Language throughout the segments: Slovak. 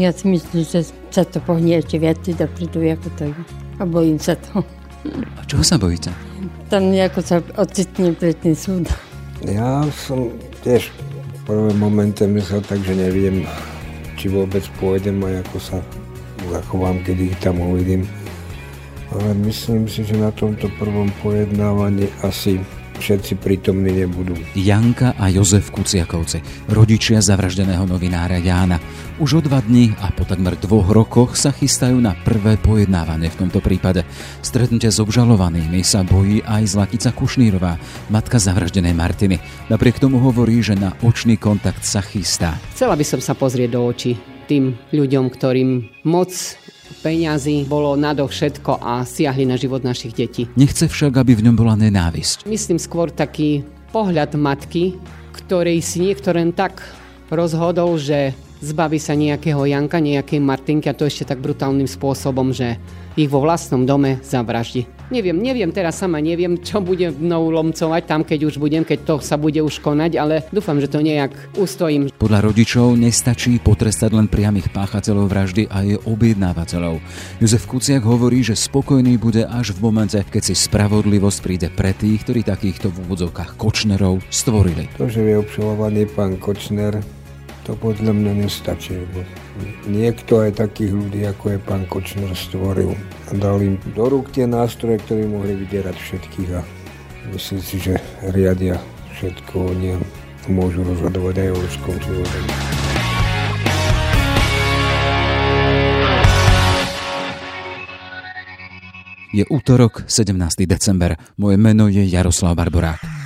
ja si myslím, že sa to pohnie ešte viac dopredu, ako to je. A bojím sa to. A čoho sa bojíte? Tam nejako sa ocitnem pred tým súdom. Ja som tiež v prvom momente myslel tak, že neviem, či vôbec pôjdem a ako sa zachovám, keď ich tam uvidím. Ale myslím si, že na tomto prvom pojednávaní asi všetci prítomní nebudú. Janka a Jozef Kuciakovci, rodičia zavraždeného novinára Jána. Už o dva dní a po takmer dvoch rokoch sa chystajú na prvé pojednávanie v tomto prípade. Stretnutie s obžalovanými sa bojí aj Zlatica Kušnírová, matka zavraždenej Martiny. Napriek tomu hovorí, že na očný kontakt sa chystá. Chcela by som sa pozrieť do očí tým ľuďom, ktorým moc peňazí bolo nado všetko a siahli na život našich detí. Nechce však, aby v ňom bola nenávisť. Myslím skôr taký pohľad matky, ktorej si niektoré tak rozhodol, že zbaví sa nejakého Janka, nejakej Martinky a to ešte tak brutálnym spôsobom, že ich vo vlastnom dome zavraždi. Neviem, neviem, teraz sama neviem, čo bude mnou lomcovať tam, keď už budem, keď to sa bude už konať, ale dúfam, že to nejak ustojím. Podľa rodičov nestačí potrestať len priamých páchateľov vraždy a jej objednávateľov. Jozef Kuciak hovorí, že spokojný bude až v momente, keď si spravodlivosť príde pre tých, ktorí takýchto v úvodzovkách Kočnerov stvorili. To, že je obšalovaný pán Kočner, to podľa mňa nestačí, lebo niekto aj takých ľudí, ako je pán Kočner, stvoril a dal im do rúk tie nástroje, ktoré mohli vydierať všetkých a myslím si, že riadia všetko oni môžu rozhodovať aj o ľudskom živote. Je útorok, 17. december. Moje meno je Jaroslav Barborák.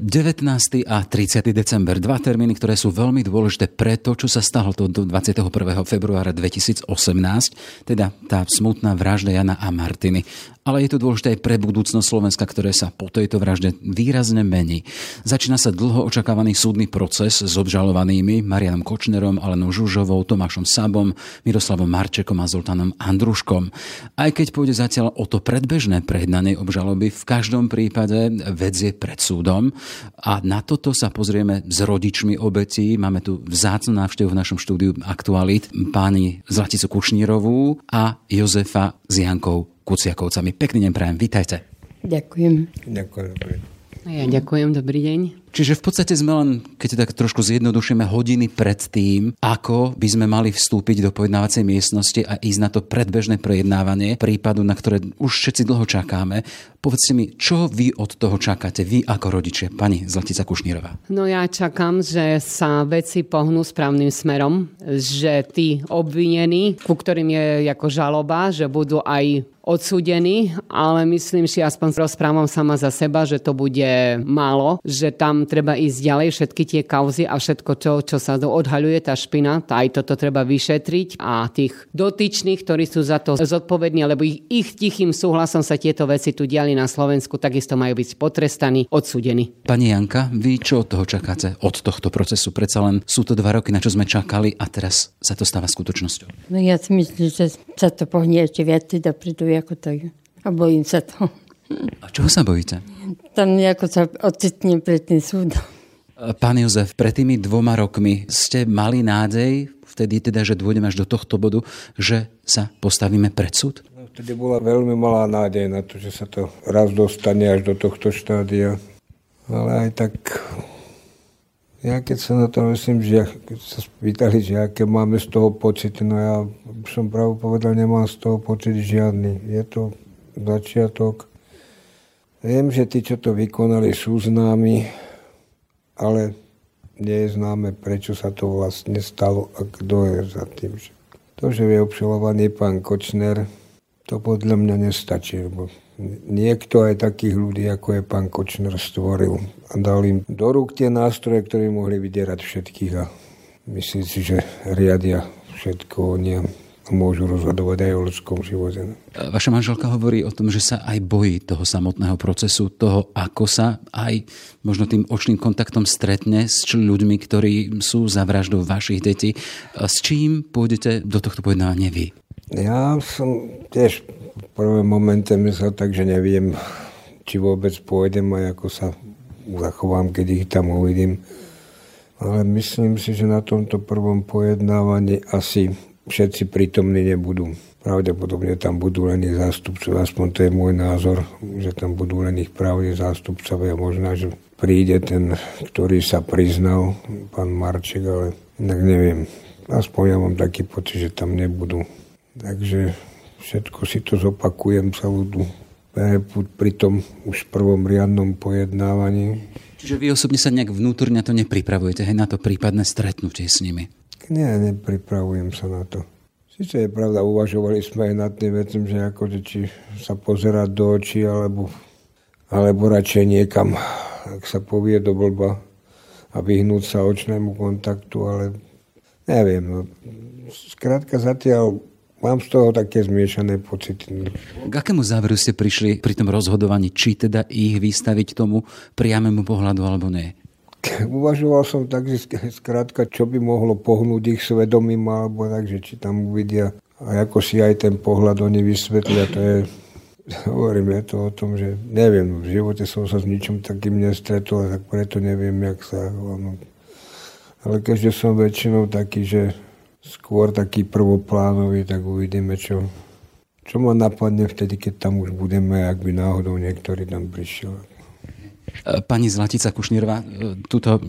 19. a 30. december, dva termíny, ktoré sú veľmi dôležité pre to, čo sa stalo do 21. februára 2018, teda tá smutná vražda Jana a Martiny ale je to dôležité aj pre budúcnosť Slovenska, ktoré sa po tejto vražde výrazne mení. Začína sa dlho očakávaný súdny proces s obžalovanými Marianom Kočnerom, Alenou Žužovou, Tomášom Sabom, Miroslavom Marčekom a Zoltánom Andruškom. Aj keď pôjde zatiaľ o to predbežné prejednanie obžaloby, v každom prípade vec je pred súdom a na toto sa pozrieme s rodičmi obetí. Máme tu vzácnu návštevu v našom štúdiu Aktualit páni Zlaticu Kušnírovú a Jozefa s Jankou Kuciakovcami. Pekný deň prajem, vítajte. Ďakujem. Ďakujem. Ja ďakujem, dobrý deň. Čiže v podstate sme len, keď tak trošku zjednodušíme, hodiny pred tým, ako by sme mali vstúpiť do pojednávacej miestnosti a ísť na to predbežné prejednávanie prípadu, na ktoré už všetci dlho čakáme. Povedzte mi, čo vy od toho čakáte, vy ako rodičia, pani Zlatica Kušnírová? No ja čakám, že sa veci pohnú správnym smerom, že tí obvinení, ku ktorým je ako žaloba, že budú aj odsúdení, ale myslím si, aspoň rozprávam sama za seba, že to bude málo, že tam treba ísť ďalej, všetky tie kauzy a všetko to, čo sa odhaľuje, tá špina, tá aj toto treba vyšetriť a tých dotyčných, ktorí sú za to zodpovední, lebo ich, ich tichým súhlasom sa tieto veci tu diali na Slovensku, takisto majú byť potrestaní, odsúdení. Pani Janka, vy čo od toho čakáte, od tohto procesu? Predsa len sú to dva roky, na čo sme čakali a teraz sa to stáva skutočnosťou. No ja si myslím, že sa to pohnie ešte viac dopredu, ako to je. A bojím sa to. A čoho sa bojíte? Tam nejako sa ocitnem pred tým súdom. Pán Jozef, pred tými dvoma rokmi ste mali nádej, vtedy teda, že dôjdeme až do tohto bodu, že sa postavíme pred súd? No, vtedy bola veľmi malá nádej na to, že sa to raz dostane až do tohto štádia. Ale aj tak ja keď sa na to myslím, že ja, keď sa spýtali, že aké máme z toho pocit, no ja som pravdu povedal, nemám z toho pocit žiadny. Je to začiatok. Viem, že tí, čo to vykonali, sú známi, ale nie je známe, prečo sa to vlastne stalo a kto je za tým. To, že je obšalovaný pán Kočner, to podľa mňa nestačí, lebo niekto aj takých ľudí, ako je pán Kočner, stvoril a dal im do rúk tie nástroje, ktoré mohli vydierať všetkých a myslím si, že riadia všetko oni môžu rozhodovať aj o ľudskom živote. Vaša manželka hovorí o tom, že sa aj bojí toho samotného procesu, toho, ako sa aj možno tým očným kontaktom stretne s ľuďmi, ktorí sú za vraždou vašich detí. S čím pôjdete do tohto pojednávania vy? Ja som tiež v prvom momente myslel tak, že neviem, či vôbec pôjdem a ako sa zachovám, keď ich tam uvidím. Ale myslím si, že na tomto prvom pojednávaní asi všetci prítomní nebudú. Pravdepodobne tam budú len ich zástupcovia, aspoň to je môj názor, že tam budú len ich právni zástupcovia. Možná, že príde ten, ktorý sa priznal, pán Marček, ale inak neviem. Aspoň ja mám taký pocit, že tam nebudú. Takže všetko si to zopakujem celú tú pri tom už prvom riadnom pojednávaní. Čiže vy osobne sa nejak vnútorne to nepripravujete, hej, na to prípadné stretnutie s nimi? Nie, nepripravujem sa na to. Sice je pravda, uvažovali sme aj nad tým vecem, že ako, či sa pozerať do očí, alebo, alebo radšej niekam, ak sa povie do blba a vyhnúť sa očnému kontaktu, ale neviem. No. Skrátka zatiaľ mám z toho také zmiešané pocity. K akému záveru ste prišli pri tom rozhodovaní, či teda ich vystaviť tomu priamému pohľadu alebo nie? Uvažoval som tak, že skrátka, čo by mohlo pohnúť ich svedomím, alebo tak, že či tam uvidia a ako si aj ten pohľad oni vysvetlia, to je, hovorím, je to o tom, že neviem, v živote som sa s ničom takým nestretol, tak preto neviem, jak sa, ono. ale keďže som väčšinou taký, že skôr taký prvoplánový, tak uvidíme, čo, čo ma napadne vtedy, keď tam už budeme, ak by náhodou niektorý tam prišiel. Pani Zlatica Kušnírová, tuto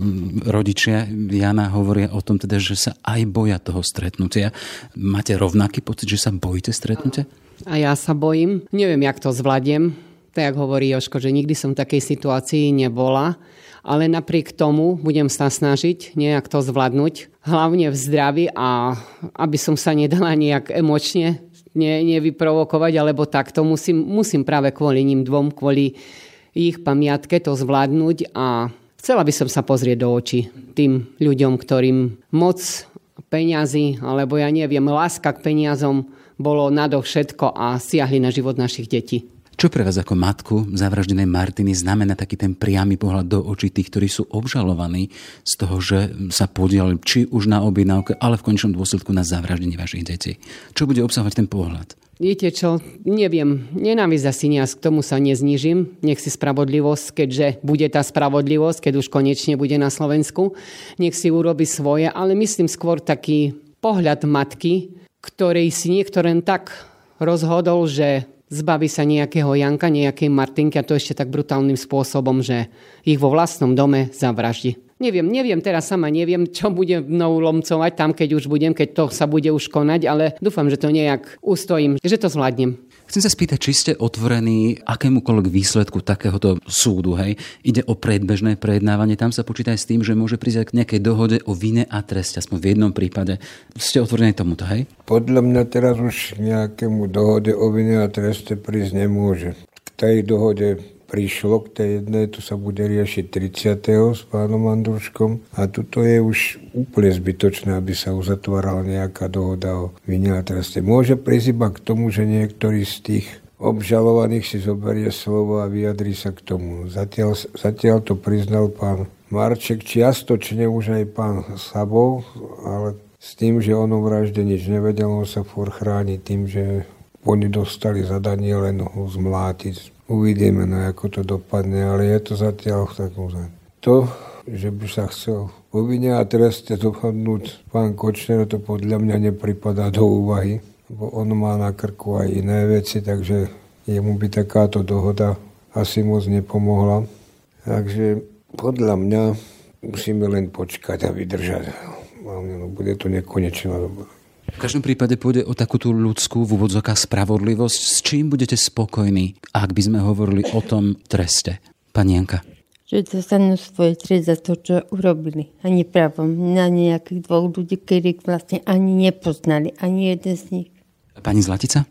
rodičia Jana hovoria o tom teda, že sa aj boja toho stretnutia. Máte rovnaký pocit, že sa bojíte stretnutia? A ja sa bojím. Neviem, jak to zvládnem. Tak hovorí Joško, že nikdy som v takej situácii nebola ale napriek tomu budem sa snažiť nejak to zvládnuť, hlavne v zdraví a aby som sa nedala nejak emočne ne, nevyprovokovať, alebo takto musím, musím práve kvôli ním dvom, kvôli ich pamiatke to zvládnuť a chcela by som sa pozrieť do očí tým ľuďom, ktorým moc peňazí, alebo ja neviem, láska k peniazom bolo nadovšetko a siahli na život našich detí. Čo pre vás ako matku zavraždenej Martiny znamená taký ten priamy pohľad do očí tých, ktorí sú obžalovaní z toho, že sa podielali či už na objednávke, ale v končnom dôsledku na zavraždenie vašich detí? Čo bude obsahovať ten pohľad? Viete čo, neviem, nenávisť asi nejak, k tomu sa neznižím. Nech si spravodlivosť, keďže bude tá spravodlivosť, keď už konečne bude na Slovensku. Nech si urobi svoje, ale myslím skôr taký pohľad matky, ktorej si niekto len tak rozhodol, že zbaví sa nejakého Janka, nejakej Martinky a to ešte tak brutálnym spôsobom, že ich vo vlastnom dome zavraždi. Neviem, neviem, teraz sama neviem, čo bude mnou lomcovať tam, keď už budem, keď to sa bude už konať, ale dúfam, že to nejak ustojím, že to zvládnem. Chcem sa spýtať, či ste otvorení akémukoľvek výsledku takéhoto súdu. Hej? Ide o predbežné prejednávanie. Tam sa počíta aj s tým, že môže prísť k nejakej dohode o vine a treste. Aspoň v jednom prípade. Ste otvorení tomuto, hej? Podľa mňa teraz už nejakému dohode o vine a treste prísť nemôže. K tej dohode prišlo k tej jednej, to sa bude riešiť 30. s pánom Andruškom a tuto je už úplne zbytočné, aby sa uzatvárala nejaká dohoda o vine treste. Môže prísť iba k tomu, že niektorý z tých obžalovaných si zoberie slovo a vyjadrí sa k tomu. Zatiaľ, zatiaľ to priznal pán Marček, čiastočne už aj pán Sabov, ale s tým, že on o vražde nič nevedel, on sa for chráni tým, že oni dostali zadanie len ho zmlátiť, Uvidíme, no ako to dopadne, ale je to zatiaľ v takom To, že by sa chcel povinne a treste dopadnúť pán Kočner, to podľa mňa nepripadá do úvahy, lebo on má na krku aj iné veci, takže jemu by takáto dohoda asi moc nepomohla. Takže podľa mňa musíme len počkať a vydržať. No, bude to nekonečná doba. V každom prípade pôjde o takúto ľudskú v úvodzokách spravodlivosť. S čím budete spokojní, ak by sme hovorili o tom treste? Pani Janka. Že dostanú svoje trest za to, čo urobili. Ani právom na nejakých dvoch ľudí, ktorých vlastne ani nepoznali. Ani jeden z nich. Pani Zlatica?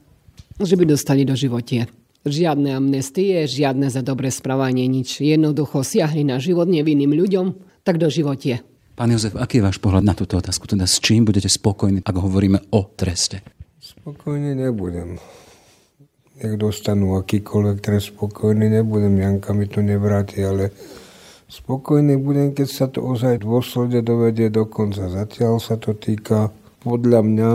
Že by dostali do životie. Žiadne amnestie, žiadne za dobré správanie, nič. Jednoducho siahli na život nevinným ľuďom, tak do životie. Pán Jozef, aký je váš pohľad na túto otázku? Teda s čím budete spokojní, ak hovoríme o treste? Spokojný nebudem. Nech dostanú akýkoľvek trest, spokojný nebudem. Janka mi to nevráti, ale spokojný budem, keď sa to ozaj dôsledne dovedie do konca. Zatiaľ sa to týka podľa mňa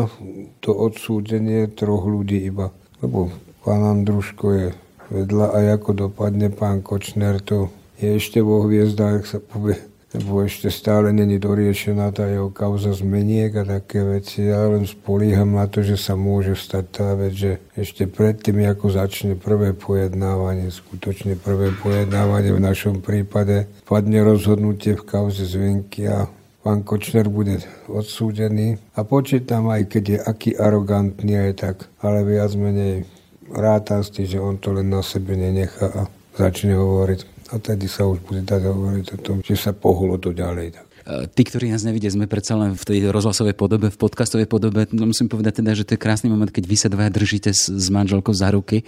to odsúdenie troch ľudí iba. Lebo pán Andruško je vedľa a ako dopadne pán Kočner, to je ešte vo hviezdách, sa povie, lebo ešte stále není doriešená tá jeho kauza zmeniek a také veci. Ja len spolíham na to, že sa môže stať tá vec, že ešte predtým, ako začne prvé pojednávanie, skutočne prvé pojednávanie v našom prípade, padne rozhodnutie v kauze zvenky a pán Kočner bude odsúdený. A počítam aj, keď je aký arogantný aj tak, ale viac menej ráta s tým, že on to len na sebe nenechá a začne hovoriť a tedy sa už bude dať hovoriť o tom, že sa pohulo to ďalej. Tak. E, tí, ktorí nás nevidia, sme predsa len v tej rozhlasovej podobe, v podcastovej podobe. No musím povedať teda, že to je krásny moment, keď vy sa dvaja držíte s, s manželkou za ruky.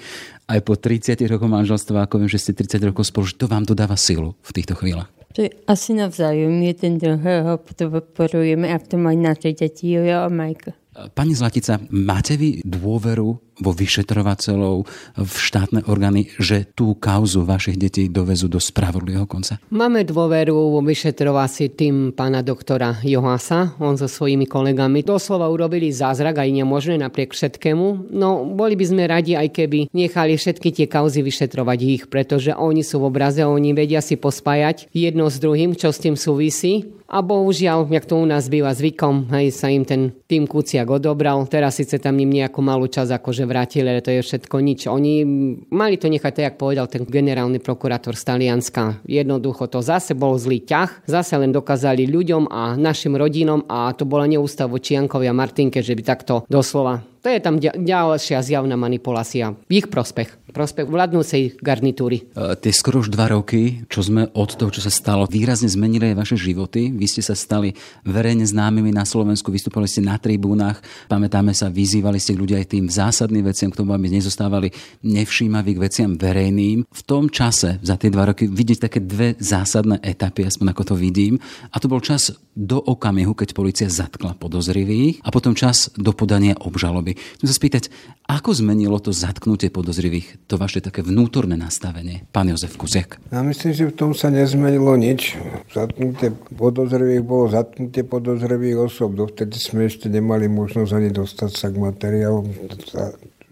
Aj po 30 rokoch manželstva, ako viem, že ste 30 rokov spolu, že to vám dodáva silu v týchto chvíľach. To je asi navzájom, jeden druhého podporujeme a v tom aj naše deti, a Majka. Pani Zlatica, máte vy dôveru vo vyšetrovateľov, v štátne orgány, že tú kauzu vašich detí dovezú do spravodlivého konca? Máme dôveru vo vyšetrovací tým pána doktora Johasa. On so svojimi kolegami doslova urobili zázrak aj nemožné napriek všetkému. No, boli by sme radi, aj keby nechali všetky tie kauzy vyšetrovať ich, pretože oni sú v obraze, oni vedia si pospájať jedno s druhým, čo s tým súvisí. A bohužiaľ, jak to u nás býva zvykom, hej, sa im ten tým Kuciak odobral. Teraz síce tam im nejakú malú čas akože vrátili, ale to je všetko nič. Oni mali to nechať, tak jak povedal ten generálny prokurátor z Talianska. Jednoducho to zase bol zlý ťah, zase len dokázali ľuďom a našim rodinom a to bola neústav voči Jankovi a Martinke, že by takto doslova to je tam ďalšia zjavná manipulácia v ich prospech, prospech vládnúcej garnitúry. E, tie skoro už dva roky, čo sme od toho, čo sa stalo, výrazne zmenili aj vaše životy. Vy ste sa stali verejne známymi na Slovensku, vystúpali ste na tribúnach, pamätáme sa, vyzývali ste ľudia aj tým zásadným veciam, k tomu, aby nezostávali nevšímaví k veciam verejným. V tom čase, za tie dva roky, vidieť také dve zásadné etapy, aspoň ako to vidím. A to bol čas do okamihu, keď policia zatkla podozrivých a potom čas do podania obžaloby. Chcem sa spýtať, ako zmenilo to zatknutie podozrivých, to vaše také vnútorné nastavenie, pán Jozef Kuziak? Ja myslím, že v tom sa nezmenilo nič. Zatknutie podozrivých bolo zatknutie podozrivých osob. Dovtedy sme ešte nemali možnosť ani dostať sa k materiálom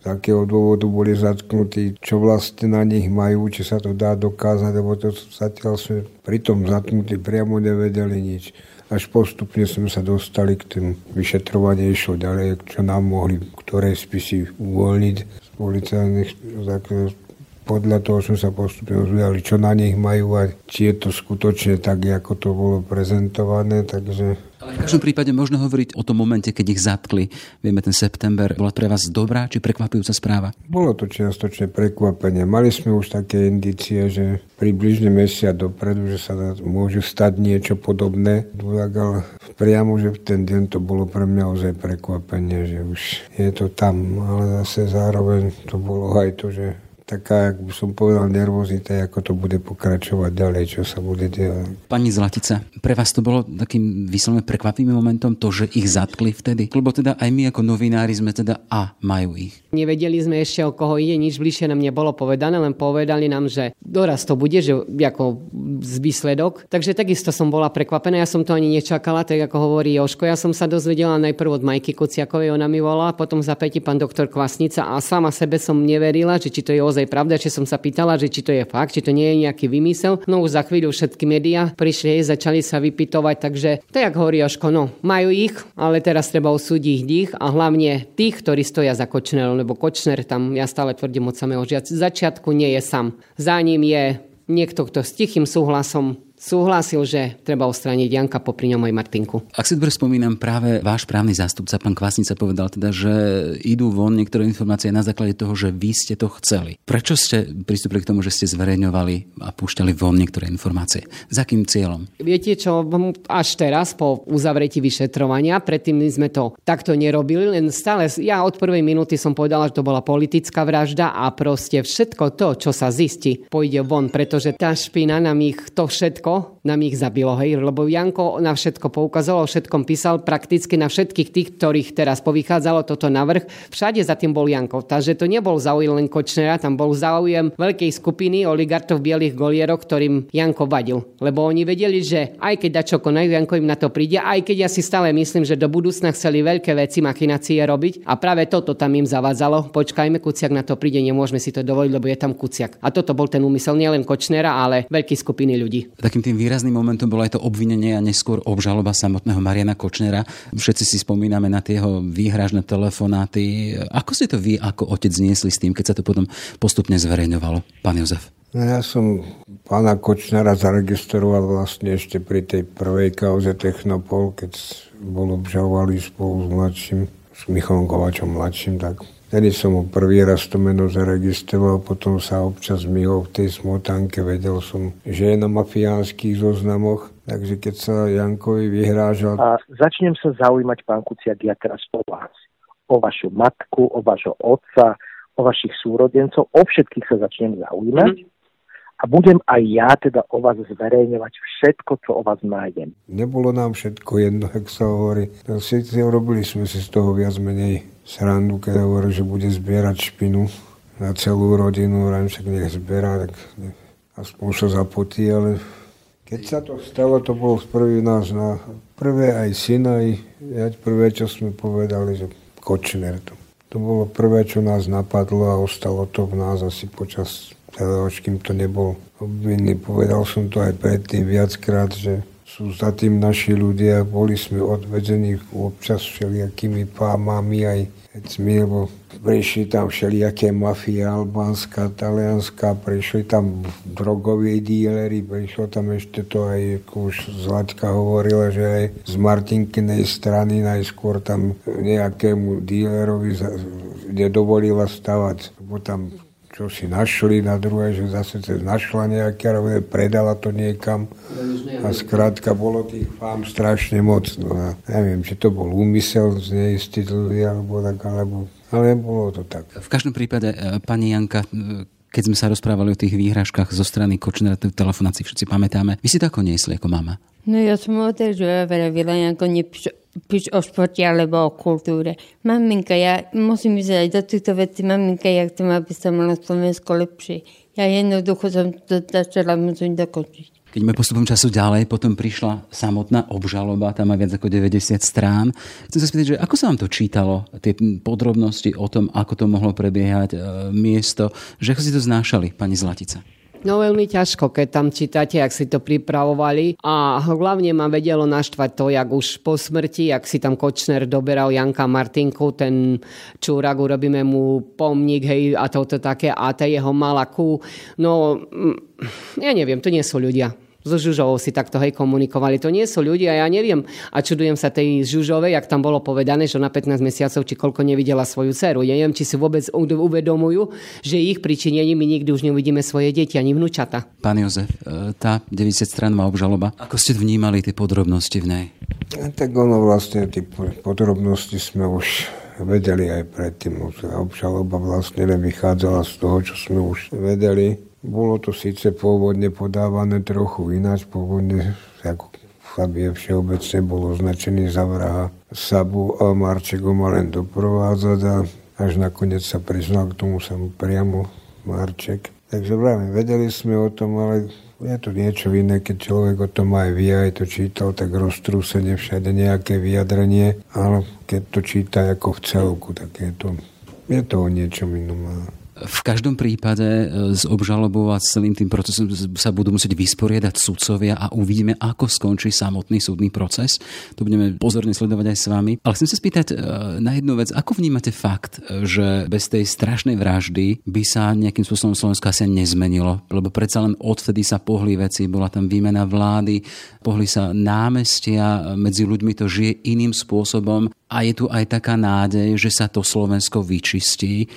z akého dôvodu boli zatknutí, čo vlastne na nich majú, či sa to dá dokázať, lebo to zatiaľ sme pri tom zatknutí priamo nevedeli nič až postupne sme sa dostali k tým vyšetrovaniu, išlo ďalej, čo nám mohli ktoré spisy uvoľniť z policajných podľa toho sme sa postupne rozvíjali, čo na nich majú a či je to skutočne tak, ako to bolo prezentované, takže v každom prípade možno hovoriť o tom momente, keď ich zatkli. Vieme, ten september bola pre vás dobrá či prekvapujúca správa? Bolo to čiastočne prekvapenie. Mali sme už také indície, že približne mesiac dopredu, že sa môže stať niečo podobné. Ale priamo, že v ten deň to bolo pre mňa ozaj prekvapenie, že už je to tam. Ale zase zároveň to bolo aj to, že taká, ako som povedal, nervozita, ako to bude pokračovať ďalej, čo sa bude diať. Pani Zlatica, pre vás to bolo takým vyslovene prekvapivým momentom to, že ich zatkli vtedy? Lebo teda aj my ako novinári sme teda a majú ich. Nevedeli sme ešte, o koho ide, nič bližšie nám nebolo povedané, len povedali nám, že doraz to bude, že ako z výsledok. Takže takisto som bola prekvapená, ja som to ani nečakala, tak ako hovorí Joško. Ja som sa dozvedela najprv od Majky Kuciakovej, ona mi volala, potom za päti pán doktor Kvasnica a sama sebe som neverila, že či to je naozaj pravda, či som sa pýtala, že či to je fakt, či to nie je nejaký vymysel. No už za chvíľu všetky médiá prišli, začali sa vypitovať, takže to jak hovorí Joško, no majú ich, ale teraz treba usúdiť ich a hlavne tých, ktorí stoja za Kočnerom, lebo Kočner tam, ja stále tvrdím od samého začiatku, nie je sám. Za ním je niekto, kto s tichým súhlasom súhlasil, že treba ostrániť Janka, popri ňom aj Martinku. Ak si dobre spomínam, práve váš právny zástupca, pán Kvasnica, povedal teda, že idú von niektoré informácie na základe toho, že vy ste to chceli. Prečo ste pristúpili k tomu, že ste zverejňovali a púšťali von niektoré informácie? Za akým cieľom? Viete čo, až teraz po uzavretí vyšetrovania, predtým sme to takto nerobili, len stále, ja od prvej minúty som povedala, že to bola politická vražda a proste všetko to, čo sa zistí, pôjde von, pretože tá špina nám ich to všetko Janko nám ich zabilo, hej, lebo Janko na všetko poukazoval, všetkom písal, prakticky na všetkých tých, ktorých teraz povychádzalo toto navrh, všade za tým bol Janko. Takže to nebol záujem len Kočnera, tam bol záujem veľkej skupiny oligartov bielých golierov, ktorým Janko vadil. Lebo oni vedeli, že aj keď dačo konajú, Janko im na to príde, aj keď ja si stále myslím, že do budúcna chceli veľké veci, machinácie robiť a práve toto tam im zavádzalo. Počkajme, Kuciak na to príde, nemôžeme si to dovoliť, lebo je tam Kuciak. A toto bol ten úmysel nielen Kočnera, ale veľký skupiny ľudí. Takým tým výrazným momentom bolo aj to obvinenie a neskôr obžaloba samotného Mariana Kočnera. Všetci si spomíname na tie jeho výhražné telefonáty. Ako si to vy ako otec zniesli s tým, keď sa to potom postupne zverejňovalo? Pán Jozef. No ja som pána Kočnera zaregistroval vlastne ešte pri tej prvej kauze Technopol, keď bol obžalovaný spolu s mladším, s Michalom Kovačom mladším, tak Vtedy som mu prvý raz to meno zaregistroval, potom sa občas myhol v tej smotanke, vedel som, že je na mafiánskych zoznamoch, takže keď sa Jankovi vyhrážal... A začnem sa zaujímať, pán Kuciak, ja teraz o vás. O vašu matku, o vašho otca, o vašich súrodencov, o všetkých sa začnem zaujímať. Mm a budem aj ja teda o vás zverejňovať všetko, čo o vás nájdem. Nebolo nám všetko jedno, ak sa hovorí. Všetci robili sme si z toho viac menej srandu, keď hovorí, že bude zbierať špinu na celú rodinu, hovorím, však nech zbiera, tak aspoň sa zapotí, ale keď sa to stalo, to bolo prvý nás na prvé aj syna, aj prvé, čo sme povedali, že Kočner to. To bolo prvé, čo nás napadlo a ostalo to v nás asi počas celého, kým to nebol obvinný. Povedal som to aj predtým viackrát, že sú za tým naši ľudia. Boli sme odvedení občas všelijakými pámami aj vecmi, lebo prišli tam všelijaké mafie, albánska, talianská, prišli tam drogoví díleri, prišlo tam ešte to aj, ako už Zlaťka hovorila, že aj z Martinkinej strany najskôr tam nejakému dílerovi nedovolila stavať, lebo tam čo si našli, na druhé, že zase sa našla nejaké, ale predala to niekam. A skrátka bolo tých fám strašne moc. No a neviem, či to bol úmysel zneistiť ľudí, alebo tak, alebo, ale bolo to tak. V každom prípade, e, pani Janka, e, keď sme sa rozprávali o tých výhražkách zo strany Kočnera, telefonácii všetci pamätáme. Vy si to ako niesli ako mama? No ja som otevřela, vravila, ako nepíš píš o športe alebo o kultúre. Maminka, ja musím ísť aj do týchto vecí. Maminka, ja chcem, aby som mala Slovensko lepšie. Ja jednoducho som to začala musím dokončiť. Keď sme postupom času ďalej, potom prišla samotná obžaloba, tam má viac ako 90 strán. Chcem sa spýtať, že ako sa vám to čítalo, tie podrobnosti o tom, ako to mohlo prebiehať, e, miesto, že ako si to znášali, pani Zlatica? No veľmi ťažko, keď tam čítate, ak si to pripravovali. A hlavne ma vedelo naštvať to, jak už po smrti, jak si tam Kočner doberal Janka Martinku, ten čúrak, urobíme mu pomník, hej, a toto také, a tá jeho malaku. No, mm, ja neviem, to nie sú ľudia so Žužovou si takto hej komunikovali. To nie sú ľudia, ja neviem. A čudujem sa tej Žužovej, jak tam bolo povedané, že na 15 mesiacov či koľko nevidela svoju dceru. Ja neviem, či si vôbec uvedomujú, že ich pričinením my nikdy už neuvidíme svoje deti ani vnúčata. Pán Jozef, e, tá 90 stran má obžaloba. Ako ste vnímali tie podrobnosti v nej? A tak ono vlastne, tie podrobnosti sme už vedeli aj predtým. Obžaloba vlastne nevychádzala z toho, čo sme už vedeli bolo to síce pôvodne podávané trochu ináč, pôvodne ako Fabie všeobecne bol označený za vraha Sabu a Marček ho mal len doprovádzať a až nakoniec sa priznal k tomu sam priamo Marček. Takže práve vedeli sme o tom, ale je to niečo iné, keď človek o tom aj vie, aj to čítal, tak roztrúsene všade nejaké vyjadrenie, ale keď to číta ako v celku, tak je to, je to o niečom inom. V každom prípade e, s obžalobou a celým tým procesom sa budú musieť vysporiadať sudcovia a uvidíme, ako skončí samotný súdny proces. To budeme pozorne sledovať aj s vami. Ale chcem sa spýtať e, na jednu vec. Ako vnímate fakt, že bez tej strašnej vraždy by sa nejakým spôsobom Slovensko asi nezmenilo? Lebo predsa len odvtedy sa pohli veci, bola tam výmena vlády, pohli sa námestia, medzi ľuďmi to žije iným spôsobom a je tu aj taká nádej, že sa to Slovensko vyčistí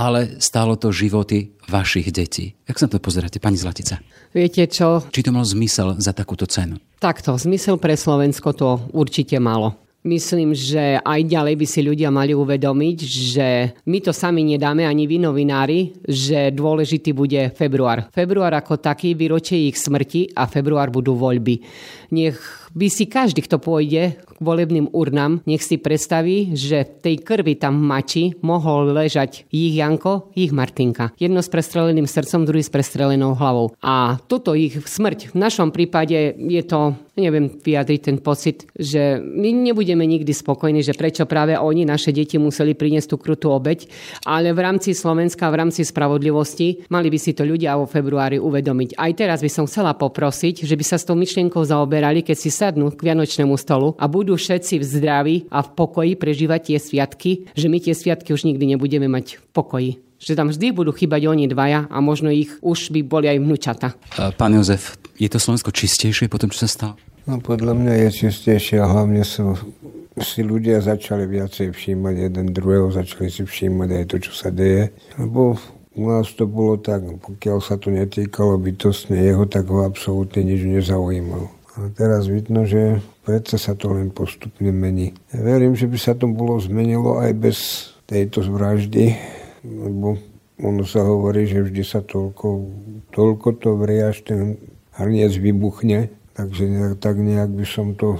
ale stálo to životy vašich detí. Jak sa to pozeráte, pani Zlatica? Viete čo? Či to malo zmysel za takúto cenu? Takto, zmysel pre Slovensko to určite malo. Myslím, že aj ďalej by si ľudia mali uvedomiť, že my to sami nedáme ani vy novinári, že dôležitý bude február. Február ako taký vyročí ich smrti a február budú voľby. Nech by si každý, kto pôjde k volebným urnám, nech si predstaví, že tej krvi tam mači mohol ležať ich Janko, ich Martinka. Jedno s prestreleným srdcom, druhý s prestrelenou hlavou. A toto ich smrť v našom prípade je to, neviem vyjadriť ten pocit, že my nebudeme nikdy spokojní, že prečo práve oni, naše deti, museli priniesť tú krutú obeď, ale v rámci Slovenska, v rámci spravodlivosti, mali by si to ľudia vo februári uvedomiť. Aj teraz by som chcela poprosiť, že by sa s tou myšlienkou zaoberali, keď si sadnú k Vianočnému stolu a budú všetci v zdraví a v pokoji prežívať tie sviatky, že my tie sviatky už nikdy nebudeme mať v pokoji že tam vždy budú chýbať oni dvaja a možno ich už by boli aj vnúčata. Pán Jozef, je to Slovensko čistejšie po tom, čo sa stalo? No podľa mňa je čistejšie a hlavne sú, si ľudia začali viacej všímať jeden druhého, začali si všímať aj to, čo sa deje. Lebo u nás to bolo tak, pokiaľ sa to netýkalo bytostne jeho, tak ho absolútne nič nezaujímalo. Teraz vidno, že predsa sa to len postupne mení. Ja verím, že by sa to bolo zmenilo aj bez tejto zvraždy, lebo ono sa hovorí, že vždy sa toľko, toľko to vrie, až ten hrniec vybuchne. Takže tak nejak by som to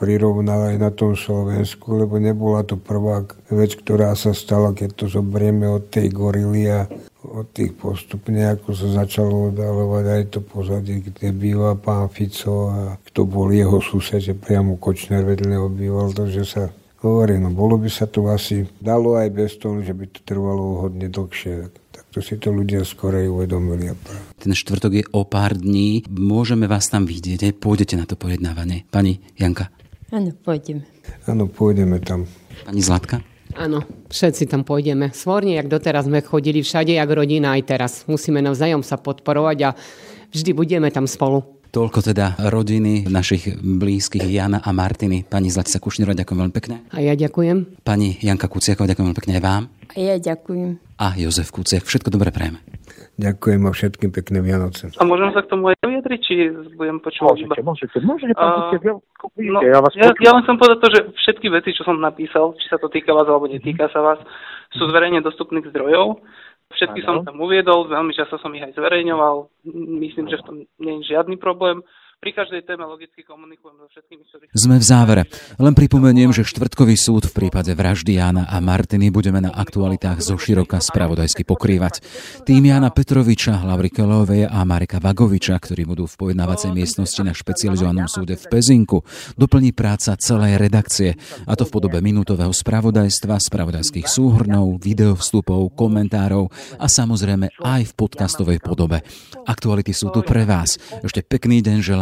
prirovnal aj na tom Slovensku, lebo nebola to prvá vec, ktorá sa stala, keď to zobrieme od tej gorily a od tých postupne, ako sa začalo odalovať aj to pozadie, kde býva pán Fico a kto bol jeho sused, že priamo Kočner vedľa obýval, takže sa hovorí, no bolo by sa to asi dalo aj bez toho, že by to trvalo hodne dlhšie. Tak to si to ľudia skorej uvedomili. Ten štvrtok je o pár dní. Môžeme vás tam vidieť, aj pôjdete na to pojednávanie. Pani Janka. Áno, pôjdeme. Áno, pôjdeme tam. Pani Zlatka? Áno, všetci tam pôjdeme. Svorne, jak doteraz sme chodili všade, jak rodina aj teraz. Musíme navzájom sa podporovať a vždy budeme tam spolu. Toľko teda rodiny našich blízkych Jana a Martiny. Pani Zlatica Kušniro, ďakujem veľmi pekne. A ja ďakujem. Pani Janka Kuciaková, ďakujem veľmi pekne aj vám. A ja ďakujem. A Jozef Kuciak, všetko dobré prejme. Ďakujem a všetkým pekné Vianoce. A môžem sa k tomu aj vyjadriť, či budem počúvať? Môžete, môžete, môžete, pán no, ja, vás ja, ja len som povedať to, že všetky veci, čo som napísal, či sa to týka vás alebo netýka sa vás, sú zverejne dostupných zdrojov. Všetky ano. som tam uviedol, veľmi často som ich aj zverejňoval. Myslím, že v tom nie je žiadny problém pri každej téme logicky komunikujem so všetkými, ktorí... Sme v závere. Len pripomeniem, že štvrtkový súd v prípade vraždy Jána a Martiny budeme na aktualitách zo široka spravodajsky pokrývať. Tým Jána Petroviča, Hlavry Kelovej a Mareka Vagoviča, ktorí budú v pojednávacej miestnosti na špecializovanom súde v Pezinku, doplní práca celej redakcie, a to v podobe minútového spravodajstva, spravodajských súhrnov, videovstupov, komentárov a samozrejme aj v podcastovej podobe. Aktuality sú tu pre vás. Ešte pekný deň